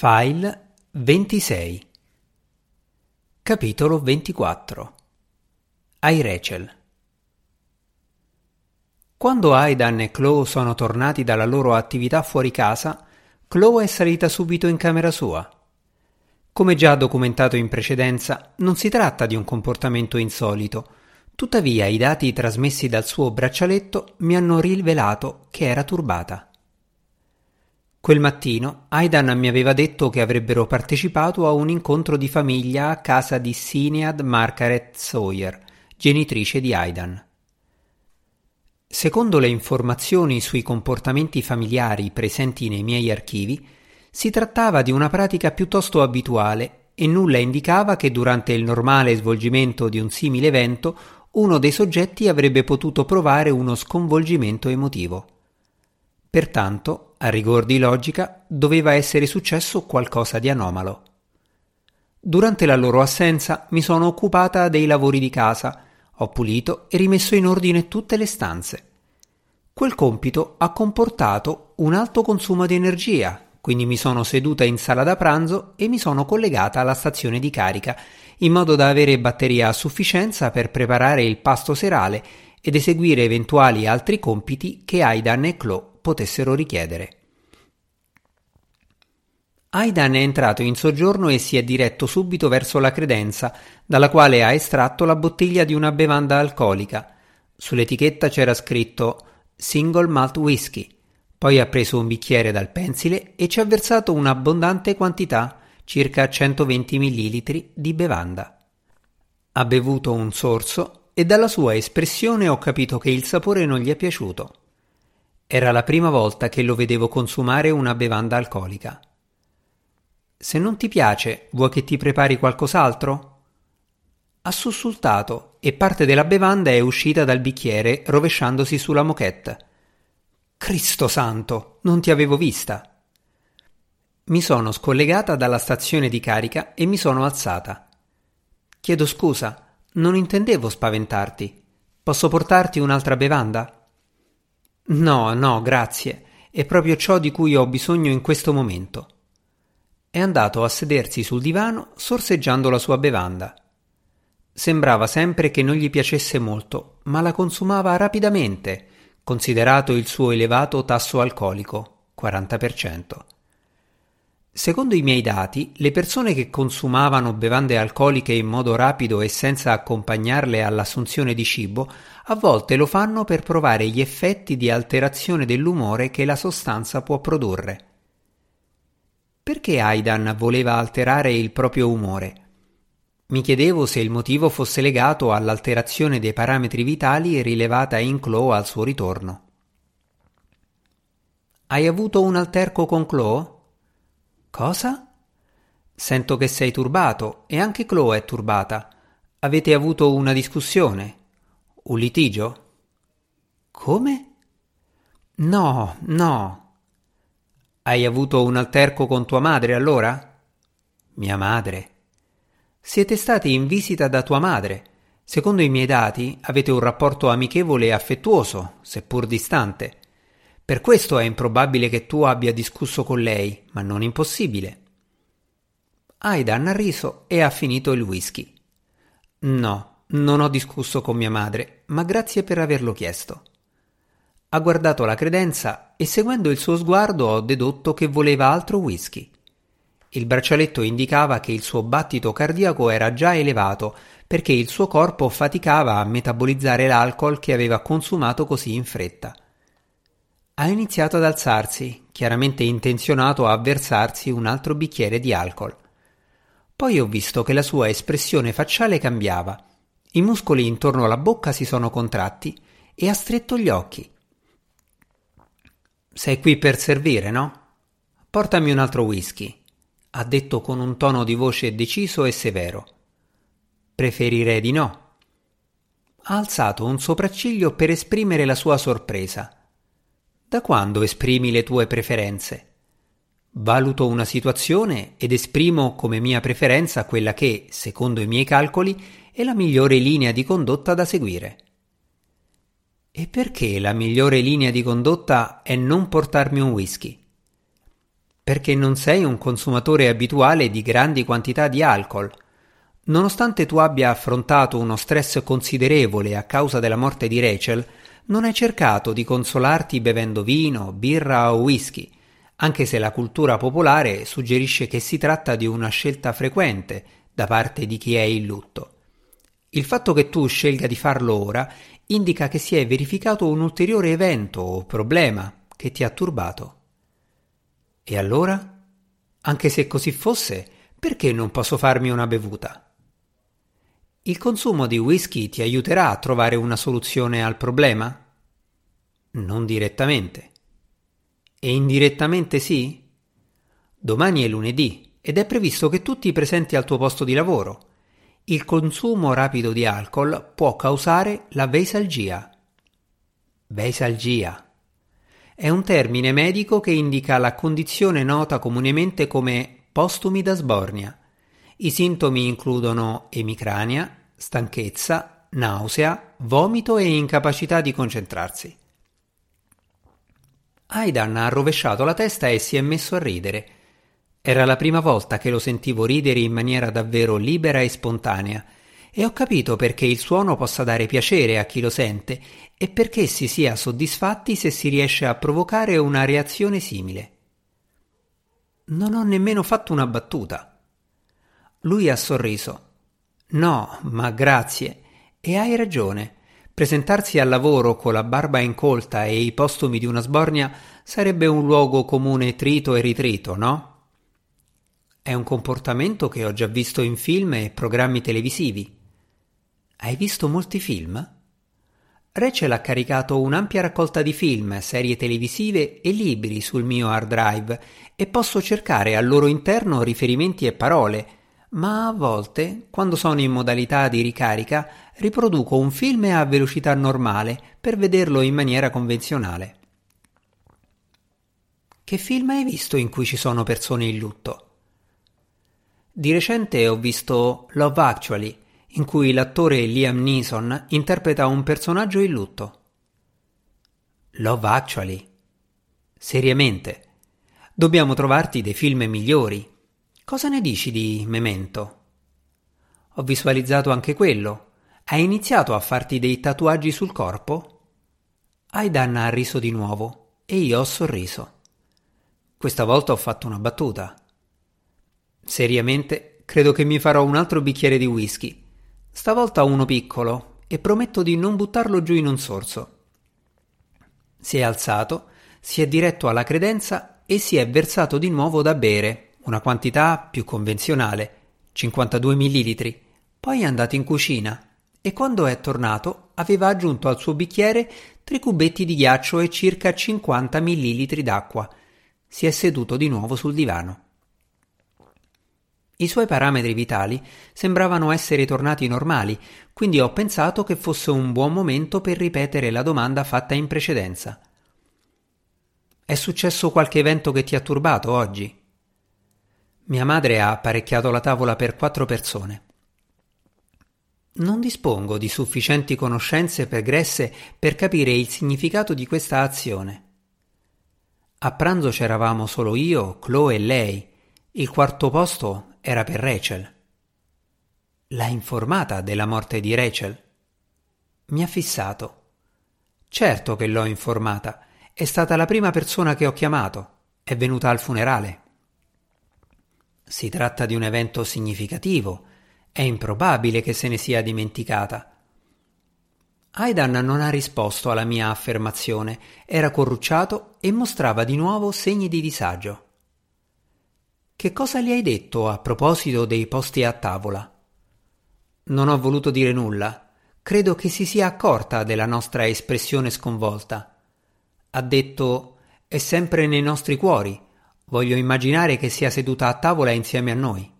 File 26 Capitolo 24 Ai Rachel Quando Aidan e Chloe sono tornati dalla loro attività fuori casa, Chloe è salita subito in camera sua. Come già documentato in precedenza, non si tratta di un comportamento insolito, tuttavia i dati trasmessi dal suo braccialetto mi hanno rivelato che era turbata. Quel mattino Aidan mi aveva detto che avrebbero partecipato a un incontro di famiglia a casa di Sinead Margaret Sawyer, genitrice di Aidan. Secondo le informazioni sui comportamenti familiari presenti nei miei archivi, si trattava di una pratica piuttosto abituale e nulla indicava che durante il normale svolgimento di un simile evento uno dei soggetti avrebbe potuto provare uno sconvolgimento emotivo. Pertanto, a rigor di logica, doveva essere successo qualcosa di anomalo. Durante la loro assenza mi sono occupata dei lavori di casa, ho pulito e rimesso in ordine tutte le stanze. Quel compito ha comportato un alto consumo di energia, quindi mi sono seduta in sala da pranzo e mi sono collegata alla stazione di carica, in modo da avere batteria a sufficienza per preparare il pasto serale ed eseguire eventuali altri compiti che Aidan e Chloe potessero richiedere. Aidan è entrato in soggiorno e si è diretto subito verso la credenza, dalla quale ha estratto la bottiglia di una bevanda alcolica. Sull'etichetta c'era scritto Single Malt Whisky. Poi ha preso un bicchiere dal pensile e ci ha versato un'abbondante quantità, circa 120 ml, di bevanda. Ha bevuto un sorso e dalla sua espressione ho capito che il sapore non gli è piaciuto. Era la prima volta che lo vedevo consumare una bevanda alcolica. Se non ti piace, vuoi che ti prepari qualcos'altro? Ha sussultato e parte della bevanda è uscita dal bicchiere rovesciandosi sulla moquette. Cristo santo, non ti avevo vista. Mi sono scollegata dalla stazione di carica e mi sono alzata. Chiedo scusa, non intendevo spaventarti. Posso portarti un'altra bevanda? No, no, grazie. È proprio ciò di cui ho bisogno in questo momento. È andato a sedersi sul divano, sorseggiando la sua bevanda. Sembrava sempre che non gli piacesse molto, ma la consumava rapidamente, considerato il suo elevato tasso alcolico, 40%. Secondo i miei dati, le persone che consumavano bevande alcoliche in modo rapido e senza accompagnarle all'assunzione di cibo, a volte lo fanno per provare gli effetti di alterazione dell'umore che la sostanza può produrre. Perché Aidan voleva alterare il proprio umore? Mi chiedevo se il motivo fosse legato all'alterazione dei parametri vitali rilevata in Chloe al suo ritorno. Hai avuto un alterco con Chloe? Cosa? Sento che sei turbato e anche Chloe è turbata. Avete avuto una discussione? Un litigio? Come? No, no. Hai avuto un alterco con tua madre allora? Mia madre. Siete stati in visita da tua madre. Secondo i miei dati avete un rapporto amichevole e affettuoso, seppur distante. Per questo è improbabile che tu abbia discusso con lei, ma non impossibile. Aidan ha riso e ha finito il whisky. No, non ho discusso con mia madre, ma grazie per averlo chiesto. Ha guardato la credenza e seguendo il suo sguardo ho dedotto che voleva altro whisky. Il braccialetto indicava che il suo battito cardiaco era già elevato perché il suo corpo faticava a metabolizzare l'alcol che aveva consumato così in fretta. Ha iniziato ad alzarsi, chiaramente intenzionato a versarsi un altro bicchiere di alcol. Poi ho visto che la sua espressione facciale cambiava. I muscoli intorno alla bocca si sono contratti e ha stretto gli occhi. Sei qui per servire, no? Portami un altro whisky, ha detto con un tono di voce deciso e severo. Preferirei di no. Ha alzato un sopracciglio per esprimere la sua sorpresa. Da quando esprimi le tue preferenze? Valuto una situazione ed esprimo come mia preferenza quella che, secondo i miei calcoli, è la migliore linea di condotta da seguire. E perché la migliore linea di condotta è non portarmi un whisky? perché non sei un consumatore abituale di grandi quantità di alcol. Nonostante tu abbia affrontato uno stress considerevole a causa della morte di Rachel, non hai cercato di consolarti bevendo vino, birra o whisky, anche se la cultura popolare suggerisce che si tratta di una scelta frequente da parte di chi è in lutto. Il fatto che tu scelga di farlo ora indica che si è verificato un ulteriore evento o problema che ti ha turbato. E allora? Anche se così fosse, perché non posso farmi una bevuta? Il consumo di whisky ti aiuterà a trovare una soluzione al problema? Non direttamente. E indirettamente sì? Domani è lunedì ed è previsto che tutti presenti al tuo posto di lavoro. Il consumo rapido di alcol può causare la veisalgia. Veisalgia è un termine medico che indica la condizione nota comunemente come postumida sbornia. I sintomi includono emicrania, stanchezza, nausea, vomito e incapacità di concentrarsi. Aidan ha rovesciato la testa e si è messo a ridere. Era la prima volta che lo sentivo ridere in maniera davvero libera e spontanea e ho capito perché il suono possa dare piacere a chi lo sente e perché si sia soddisfatti se si riesce a provocare una reazione simile. Non ho nemmeno fatto una battuta. Lui ha sorriso. No, ma grazie. E hai ragione. Presentarsi al lavoro con la barba incolta e i postumi di una sbornia sarebbe un luogo comune trito e ritrito, no? È un comportamento che ho già visto in film e programmi televisivi. Hai visto molti film? Rachel ha caricato un'ampia raccolta di film, serie televisive e libri sul mio hard drive e posso cercare al loro interno riferimenti e parole, ma a volte, quando sono in modalità di ricarica, riproduco un film a velocità normale per vederlo in maniera convenzionale. Che film hai visto in cui ci sono persone in lutto? Di recente ho visto Love Actually, in cui l'attore Liam Neeson interpreta un personaggio in lutto. Love Actually. Seriamente. Dobbiamo trovarti dei film migliori. Cosa ne dici di Memento? Ho visualizzato anche quello. Hai iniziato a farti dei tatuaggi sul corpo? Aidan ha riso di nuovo e io ho sorriso. Questa volta ho fatto una battuta. Seriamente, credo che mi farò un altro bicchiere di whisky Stavolta uno piccolo e prometto di non buttarlo giù in un sorso. Si è alzato, si è diretto alla credenza e si è versato di nuovo da bere, una quantità più convenzionale, 52 millilitri. Poi è andato in cucina e quando è tornato aveva aggiunto al suo bicchiere tre cubetti di ghiaccio e circa 50 millilitri d'acqua. Si è seduto di nuovo sul divano. I suoi parametri vitali sembravano essere tornati normali, quindi ho pensato che fosse un buon momento per ripetere la domanda fatta in precedenza. È successo qualche evento che ti ha turbato oggi? Mia madre ha apparecchiato la tavola per quattro persone. Non dispongo di sufficienti conoscenze pregresse per capire il significato di questa azione. A pranzo c'eravamo solo io, Chloe e lei. Il quarto posto era per Rachel. L'ha informata della morte di Rachel? Mi ha fissato. Certo che l'ho informata. È stata la prima persona che ho chiamato. È venuta al funerale. Si tratta di un evento significativo. È improbabile che se ne sia dimenticata. Aidan non ha risposto alla mia affermazione, era corrucciato e mostrava di nuovo segni di disagio. Che cosa gli hai detto a proposito dei posti a tavola? Non ho voluto dire nulla. Credo che si sia accorta della nostra espressione sconvolta. Ha detto è sempre nei nostri cuori. Voglio immaginare che sia seduta a tavola insieme a noi.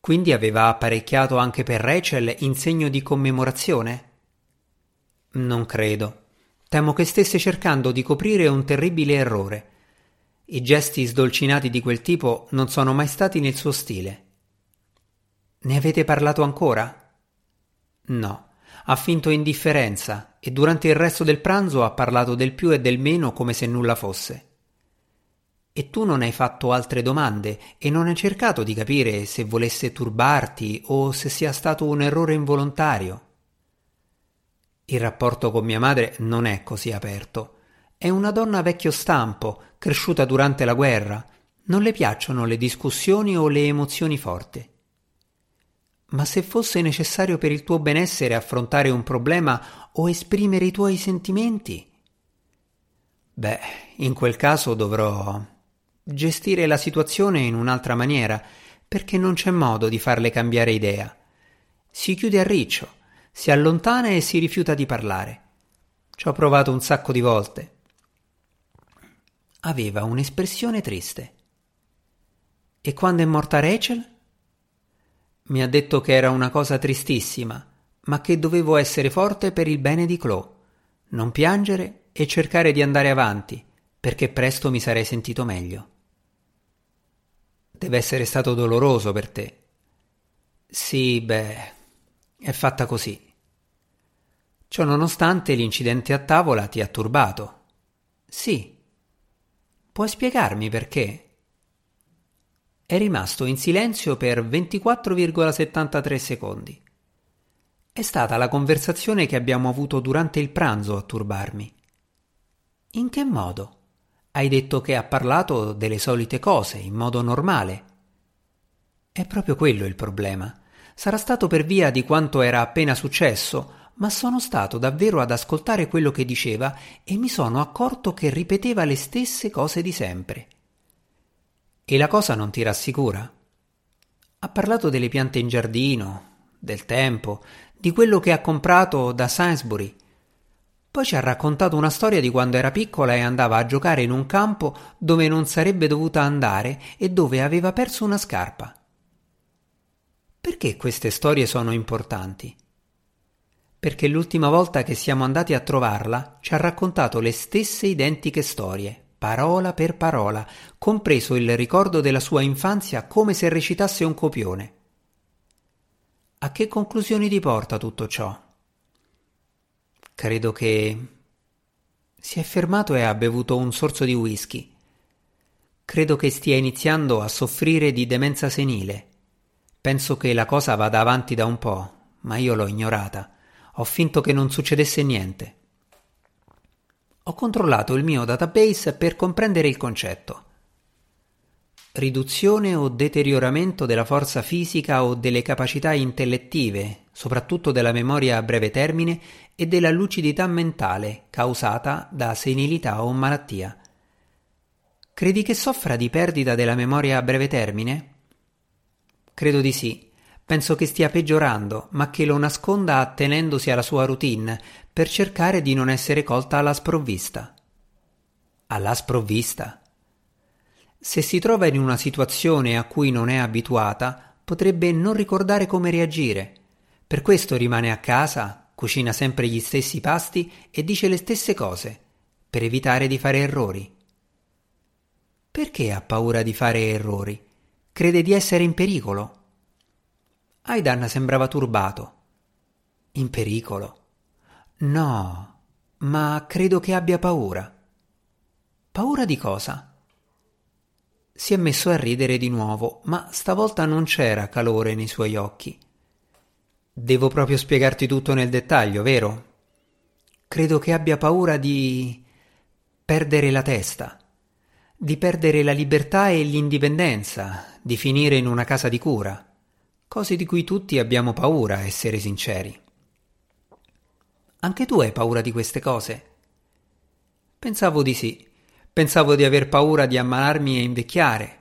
Quindi aveva apparecchiato anche per Rachel in segno di commemorazione? Non credo. Temo che stesse cercando di coprire un terribile errore. I gesti sdolcinati di quel tipo non sono mai stati nel suo stile. Ne avete parlato ancora? No, ha finto indifferenza e durante il resto del pranzo ha parlato del più e del meno come se nulla fosse. E tu non hai fatto altre domande e non hai cercato di capire se volesse turbarti o se sia stato un errore involontario. Il rapporto con mia madre non è così aperto. È una donna vecchio stampo, cresciuta durante la guerra. Non le piacciono le discussioni o le emozioni forti. Ma se fosse necessario per il tuo benessere affrontare un problema o esprimere i tuoi sentimenti, beh, in quel caso dovrò gestire la situazione in un'altra maniera, perché non c'è modo di farle cambiare idea. Si chiude a riccio si allontana e si rifiuta di parlare. Ci ho provato un sacco di volte. Aveva un'espressione triste. E quando è morta Rachel? Mi ha detto che era una cosa tristissima, ma che dovevo essere forte per il bene di Chloe, non piangere e cercare di andare avanti, perché presto mi sarei sentito meglio. Deve essere stato doloroso per te. Sì, beh, è fatta così. Ciononostante l'incidente a tavola ti ha turbato. Sì. Puoi spiegarmi perché? È rimasto in silenzio per 24,73 secondi. È stata la conversazione che abbiamo avuto durante il pranzo a turbarmi. In che modo? Hai detto che ha parlato delle solite cose, in modo normale. È proprio quello il problema. Sarà stato per via di quanto era appena successo, ma sono stato davvero ad ascoltare quello che diceva e mi sono accorto che ripeteva le stesse cose di sempre. E la cosa non ti rassicura? Ha parlato delle piante in giardino, del tempo, di quello che ha comprato da Sainsbury. Poi ci ha raccontato una storia di quando era piccola e andava a giocare in un campo dove non sarebbe dovuta andare e dove aveva perso una scarpa. Perché queste storie sono importanti? Perché l'ultima volta che siamo andati a trovarla ci ha raccontato le stesse identiche storie, parola per parola, compreso il ricordo della sua infanzia come se recitasse un copione. A che conclusioni ti porta tutto ciò? Credo che si è fermato e ha bevuto un sorso di whisky. Credo che stia iniziando a soffrire di demenza senile. Penso che la cosa vada avanti da un po', ma io l'ho ignorata. Ho finto che non succedesse niente. Ho controllato il mio database per comprendere il concetto. Riduzione o deterioramento della forza fisica o delle capacità intellettive, soprattutto della memoria a breve termine e della lucidità mentale causata da senilità o malattia. Credi che soffra di perdita della memoria a breve termine? Credo di sì Penso che stia peggiorando, ma che lo nasconda attenendosi alla sua routine per cercare di non essere colta alla sprovvista. Alla sprovvista? Se si trova in una situazione a cui non è abituata, potrebbe non ricordare come reagire. Per questo rimane a casa, cucina sempre gli stessi pasti e dice le stesse cose, per evitare di fare errori. Perché ha paura di fare errori? Crede di essere in pericolo Aidan sembrava turbato. In pericolo? No, ma credo che abbia paura. Paura di cosa? Si è messo a ridere di nuovo, ma stavolta non c'era calore nei suoi occhi. Devo proprio spiegarti tutto nel dettaglio, vero? Credo che abbia paura di perdere la testa, di perdere la libertà e l'indipendenza, di finire in una casa di cura cose di cui tutti abbiamo paura, essere sinceri. Anche tu hai paura di queste cose? Pensavo di sì. Pensavo di aver paura di ammalarmi e invecchiare.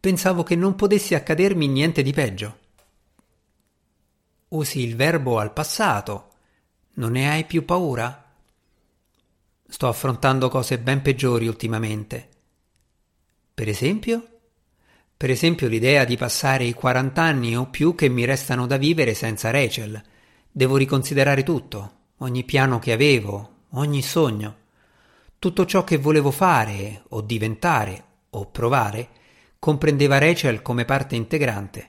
Pensavo che non potesse accadermi niente di peggio. Usi il verbo al passato. Non ne hai più paura? Sto affrontando cose ben peggiori ultimamente. Per esempio? Per esempio l'idea di passare i 40 anni o più che mi restano da vivere senza Rachel. Devo riconsiderare tutto, ogni piano che avevo, ogni sogno. Tutto ciò che volevo fare o diventare o provare comprendeva Rachel come parte integrante.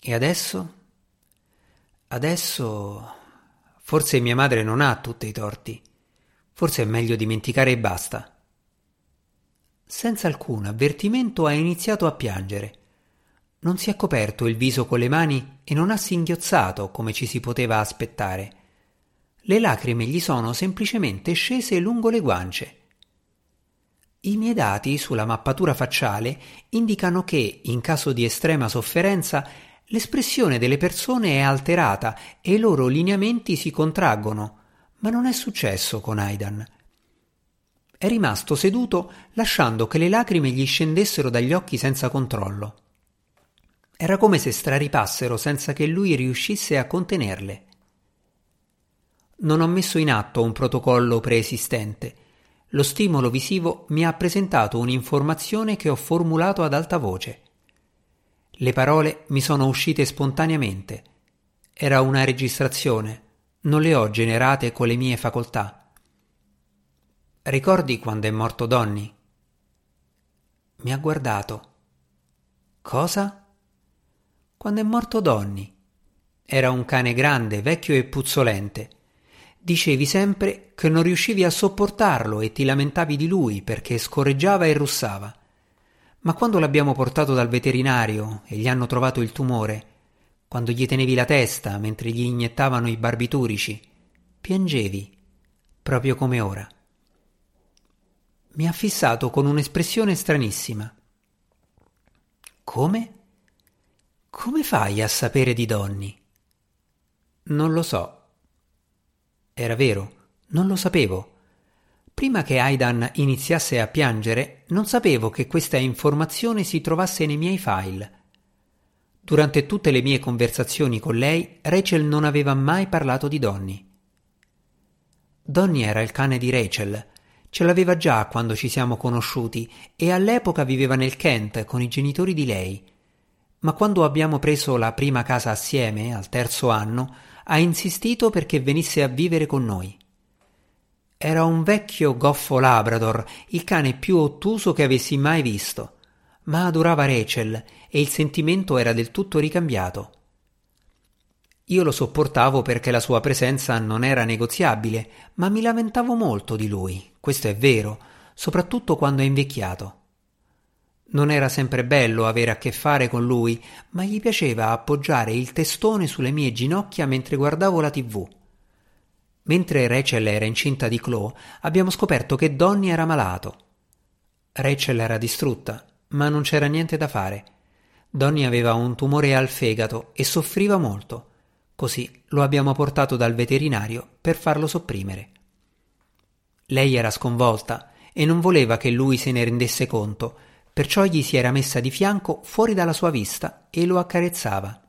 E adesso? Adesso forse mia madre non ha tutti i torti. Forse è meglio dimenticare e basta. Senza alcun avvertimento ha iniziato a piangere. Non si è coperto il viso con le mani e non ha singhiozzato come ci si poteva aspettare. Le lacrime gli sono semplicemente scese lungo le guance. I miei dati sulla mappatura facciale indicano che, in caso di estrema sofferenza, l'espressione delle persone è alterata e i loro lineamenti si contraggono, ma non è successo con Aidan. È rimasto seduto lasciando che le lacrime gli scendessero dagli occhi senza controllo. Era come se straripassero senza che lui riuscisse a contenerle. Non ho messo in atto un protocollo preesistente lo stimolo visivo mi ha presentato un'informazione che ho formulato ad alta voce. Le parole mi sono uscite spontaneamente. Era una registrazione, non le ho generate con le mie facoltà. Ricordi quando è morto Donny? Mi ha guardato. Cosa? Quando è morto Donny. Era un cane grande, vecchio e puzzolente. Dicevi sempre che non riuscivi a sopportarlo e ti lamentavi di lui perché scorreggiava e russava. Ma quando l'abbiamo portato dal veterinario e gli hanno trovato il tumore, quando gli tenevi la testa mentre gli iniettavano i barbiturici, piangevi, proprio come ora. Mi ha fissato con un'espressione stranissima. Come? Come fai a sapere di Donny? Non lo so, era vero, non lo sapevo. Prima che Aidan iniziasse a piangere, non sapevo che questa informazione si trovasse nei miei file. Durante tutte le mie conversazioni con lei, Rachel non aveva mai parlato di Donny. Donny era il cane di Rachel. Ce l'aveva già quando ci siamo conosciuti e all'epoca viveva nel Kent con i genitori di lei. Ma quando abbiamo preso la prima casa assieme, al terzo anno, ha insistito perché venisse a vivere con noi. Era un vecchio goffo Labrador, il cane più ottuso che avessi mai visto, ma adorava Rachel e il sentimento era del tutto ricambiato. Io lo sopportavo perché la sua presenza non era negoziabile, ma mi lamentavo molto di lui, questo è vero, soprattutto quando è invecchiato. Non era sempre bello avere a che fare con lui, ma gli piaceva appoggiare il testone sulle mie ginocchia mentre guardavo la tv. Mentre Rachel era incinta di Chloe, abbiamo scoperto che Donny era malato. Rachel era distrutta, ma non c'era niente da fare. Donny aveva un tumore al fegato e soffriva molto. Così lo abbiamo portato dal veterinario per farlo sopprimere. Lei era sconvolta e non voleva che lui se ne rendesse conto, perciò gli si era messa di fianco fuori dalla sua vista e lo accarezzava.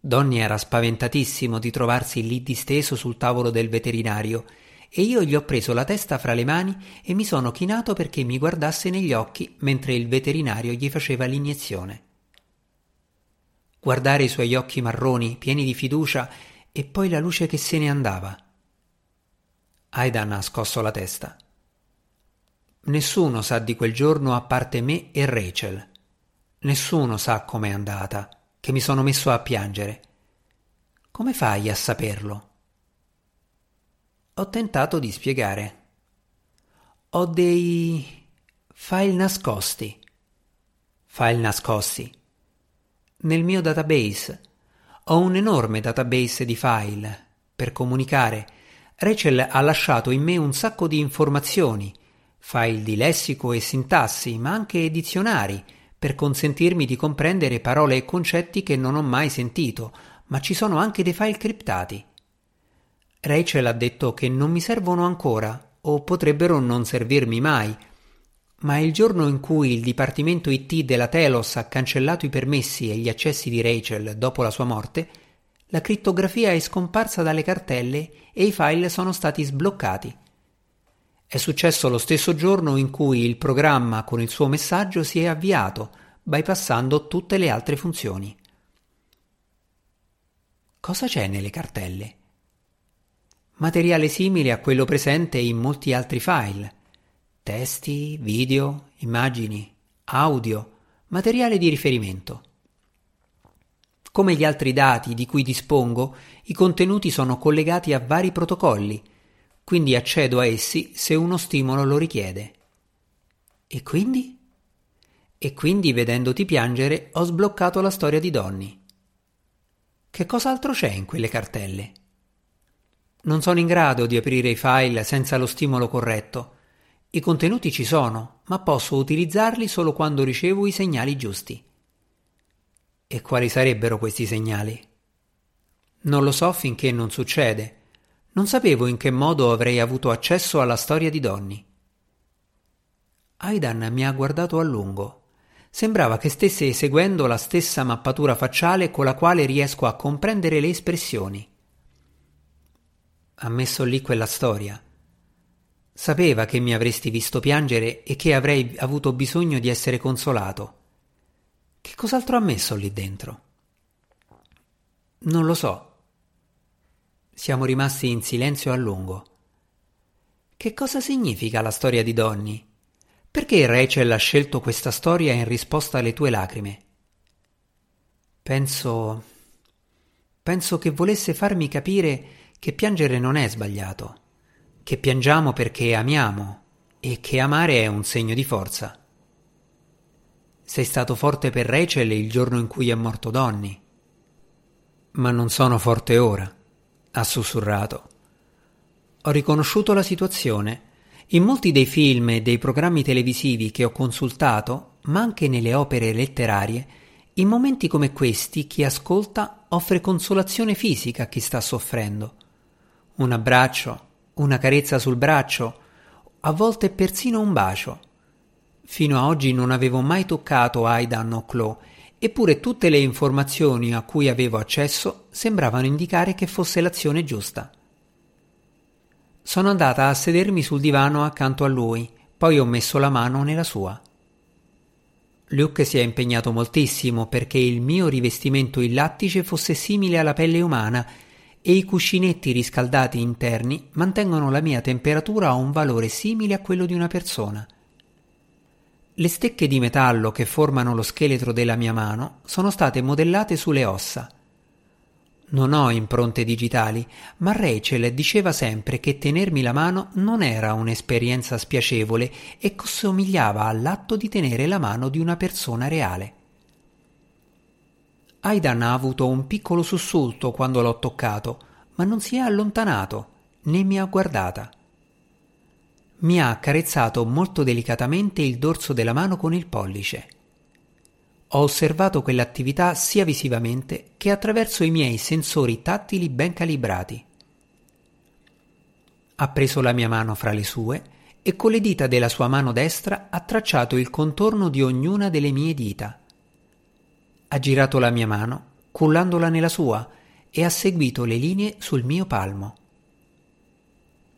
Donny era spaventatissimo di trovarsi lì disteso sul tavolo del veterinario e io gli ho preso la testa fra le mani e mi sono chinato perché mi guardasse negli occhi mentre il veterinario gli faceva l'iniezione. Guardare i suoi occhi marroni, pieni di fiducia, e poi la luce che se ne andava. Aidan ha scosso la testa. Nessuno sa di quel giorno a parte me e Rachel. Nessuno sa com'è andata, che mi sono messo a piangere. Come fai a saperlo? Ho tentato di spiegare. Ho dei file nascosti. File nascosti. Nel mio database ho un enorme database di file. Per comunicare, Rachel ha lasciato in me un sacco di informazioni file di lessico e sintassi, ma anche dizionari, per consentirmi di comprendere parole e concetti che non ho mai sentito, ma ci sono anche dei file criptati. Rachel ha detto che non mi servono ancora, o potrebbero non servirmi mai, ma il giorno in cui il Dipartimento IT della Telos ha cancellato i permessi e gli accessi di Rachel dopo la sua morte, la crittografia è scomparsa dalle cartelle e i file sono stati sbloccati. È successo lo stesso giorno in cui il programma con il suo messaggio si è avviato, bypassando tutte le altre funzioni. Cosa c'è nelle cartelle? Materiale simile a quello presente in molti altri file. Testi, video, immagini, audio, materiale di riferimento. Come gli altri dati di cui dispongo, i contenuti sono collegati a vari protocolli, quindi accedo a essi se uno stimolo lo richiede. E quindi? E quindi, vedendoti piangere, ho sbloccato la storia di Donny. Che cos'altro c'è in quelle cartelle? Non sono in grado di aprire i file senza lo stimolo corretto. I contenuti ci sono, ma posso utilizzarli solo quando ricevo i segnali giusti. E quali sarebbero questi segnali? Non lo so finché non succede. Non sapevo in che modo avrei avuto accesso alla storia di Donny. Aidan mi ha guardato a lungo. Sembrava che stesse eseguendo la stessa mappatura facciale con la quale riesco a comprendere le espressioni. Ha messo lì quella storia. Sapeva che mi avresti visto piangere e che avrei avuto bisogno di essere consolato. Che cos'altro ha messo lì dentro? Non lo so. Siamo rimasti in silenzio a lungo. Che cosa significa la storia di Donny? Perché Rachel ha scelto questa storia in risposta alle tue lacrime? Penso. Penso che volesse farmi capire che piangere non è sbagliato, che piangiamo perché amiamo e che amare è un segno di forza. Sei stato forte per Rachel il giorno in cui è morto Donny. Ma non sono forte ora, ha sussurrato. Ho riconosciuto la situazione in molti dei film e dei programmi televisivi che ho consultato, ma anche nelle opere letterarie, in momenti come questi chi ascolta offre consolazione fisica a chi sta soffrendo. Un abbraccio, una carezza sul braccio, a volte persino un bacio. Fino a oggi non avevo mai toccato Aidan o Chloe, eppure tutte le informazioni a cui avevo accesso sembravano indicare che fosse l'azione giusta. Sono andata a sedermi sul divano accanto a lui, poi ho messo la mano nella sua. Luke si è impegnato moltissimo perché il mio rivestimento in lattice fosse simile alla pelle umana e i cuscinetti riscaldati interni mantengono la mia temperatura a un valore simile a quello di una persona. Le stecche di metallo che formano lo scheletro della mia mano sono state modellate sulle ossa non ho impronte digitali, ma Rachel diceva sempre che tenermi la mano non era un'esperienza spiacevole e somigliava all'atto di tenere la mano di una persona reale. Aidan ha avuto un piccolo sussulto quando l'ho toccato, ma non si è allontanato, né mi ha guardata. Mi ha accarezzato molto delicatamente il dorso della mano con il pollice. Ho osservato quell'attività sia visivamente che attraverso i miei sensori tattili ben calibrati. Ha preso la mia mano fra le sue e con le dita della sua mano destra ha tracciato il contorno di ognuna delle mie dita. Ha girato la mia mano, cullandola nella sua, e ha seguito le linee sul mio palmo.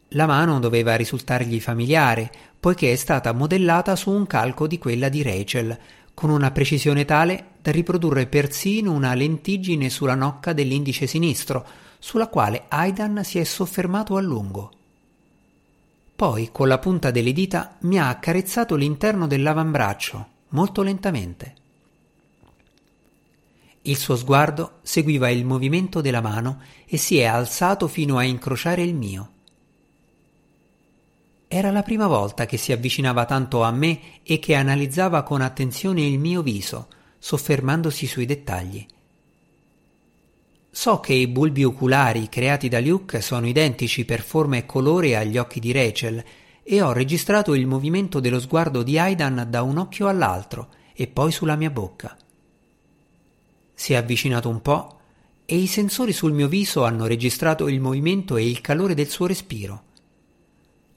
La mano doveva risultargli familiare, poiché è stata modellata su un calco di quella di Rachel, con una precisione tale da riprodurre persino una lentiggine sulla nocca dell'indice sinistro, sulla quale Aidan si è soffermato a lungo. Poi, con la punta delle dita, mi ha accarezzato l'interno dell'avambraccio, molto lentamente. Il suo sguardo seguiva il movimento della mano e si è alzato fino a incrociare il mio. Era la prima volta che si avvicinava tanto a me e che analizzava con attenzione il mio viso, soffermandosi sui dettagli. So che i bulbi oculari creati da Luke sono identici per forma e colore agli occhi di Rachel e ho registrato il movimento dello sguardo di Aidan da un occhio all'altro e poi sulla mia bocca. Si è avvicinato un po' e i sensori sul mio viso hanno registrato il movimento e il calore del suo respiro.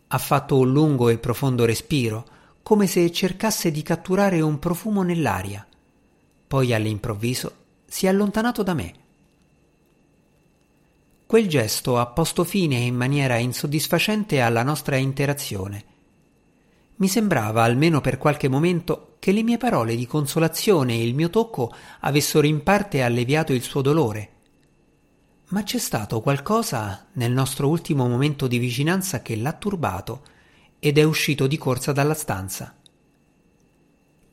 Ha fatto un lungo e profondo respiro, come se cercasse di catturare un profumo nell'aria. Poi all'improvviso si è allontanato da me. Quel gesto ha posto fine in maniera insoddisfacente alla nostra interazione. Mi sembrava, almeno per qualche momento, che le mie parole di consolazione e il mio tocco avessero in parte alleviato il suo dolore ma c'è stato qualcosa nel nostro ultimo momento di vicinanza che l'ha turbato ed è uscito di corsa dalla stanza.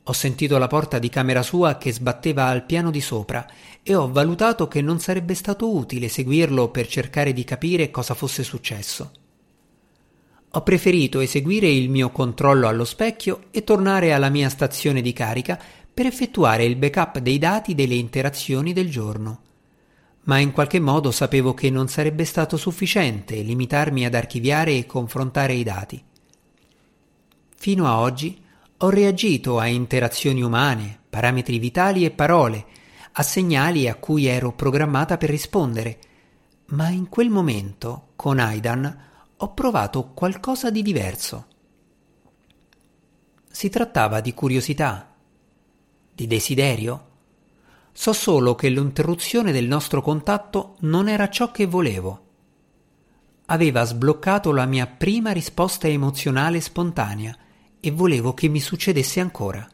Ho sentito la porta di camera sua che sbatteva al piano di sopra e ho valutato che non sarebbe stato utile seguirlo per cercare di capire cosa fosse successo. Ho preferito eseguire il mio controllo allo specchio e tornare alla mia stazione di carica per effettuare il backup dei dati delle interazioni del giorno. Ma in qualche modo sapevo che non sarebbe stato sufficiente limitarmi ad archiviare e confrontare i dati. Fino a oggi ho reagito a interazioni umane, parametri vitali e parole, a segnali a cui ero programmata per rispondere, ma in quel momento, con Aidan, ho provato qualcosa di diverso. Si trattava di curiosità, di desiderio. So solo che l'interruzione del nostro contatto non era ciò che volevo. Aveva sbloccato la mia prima risposta emozionale spontanea e volevo che mi succedesse ancora.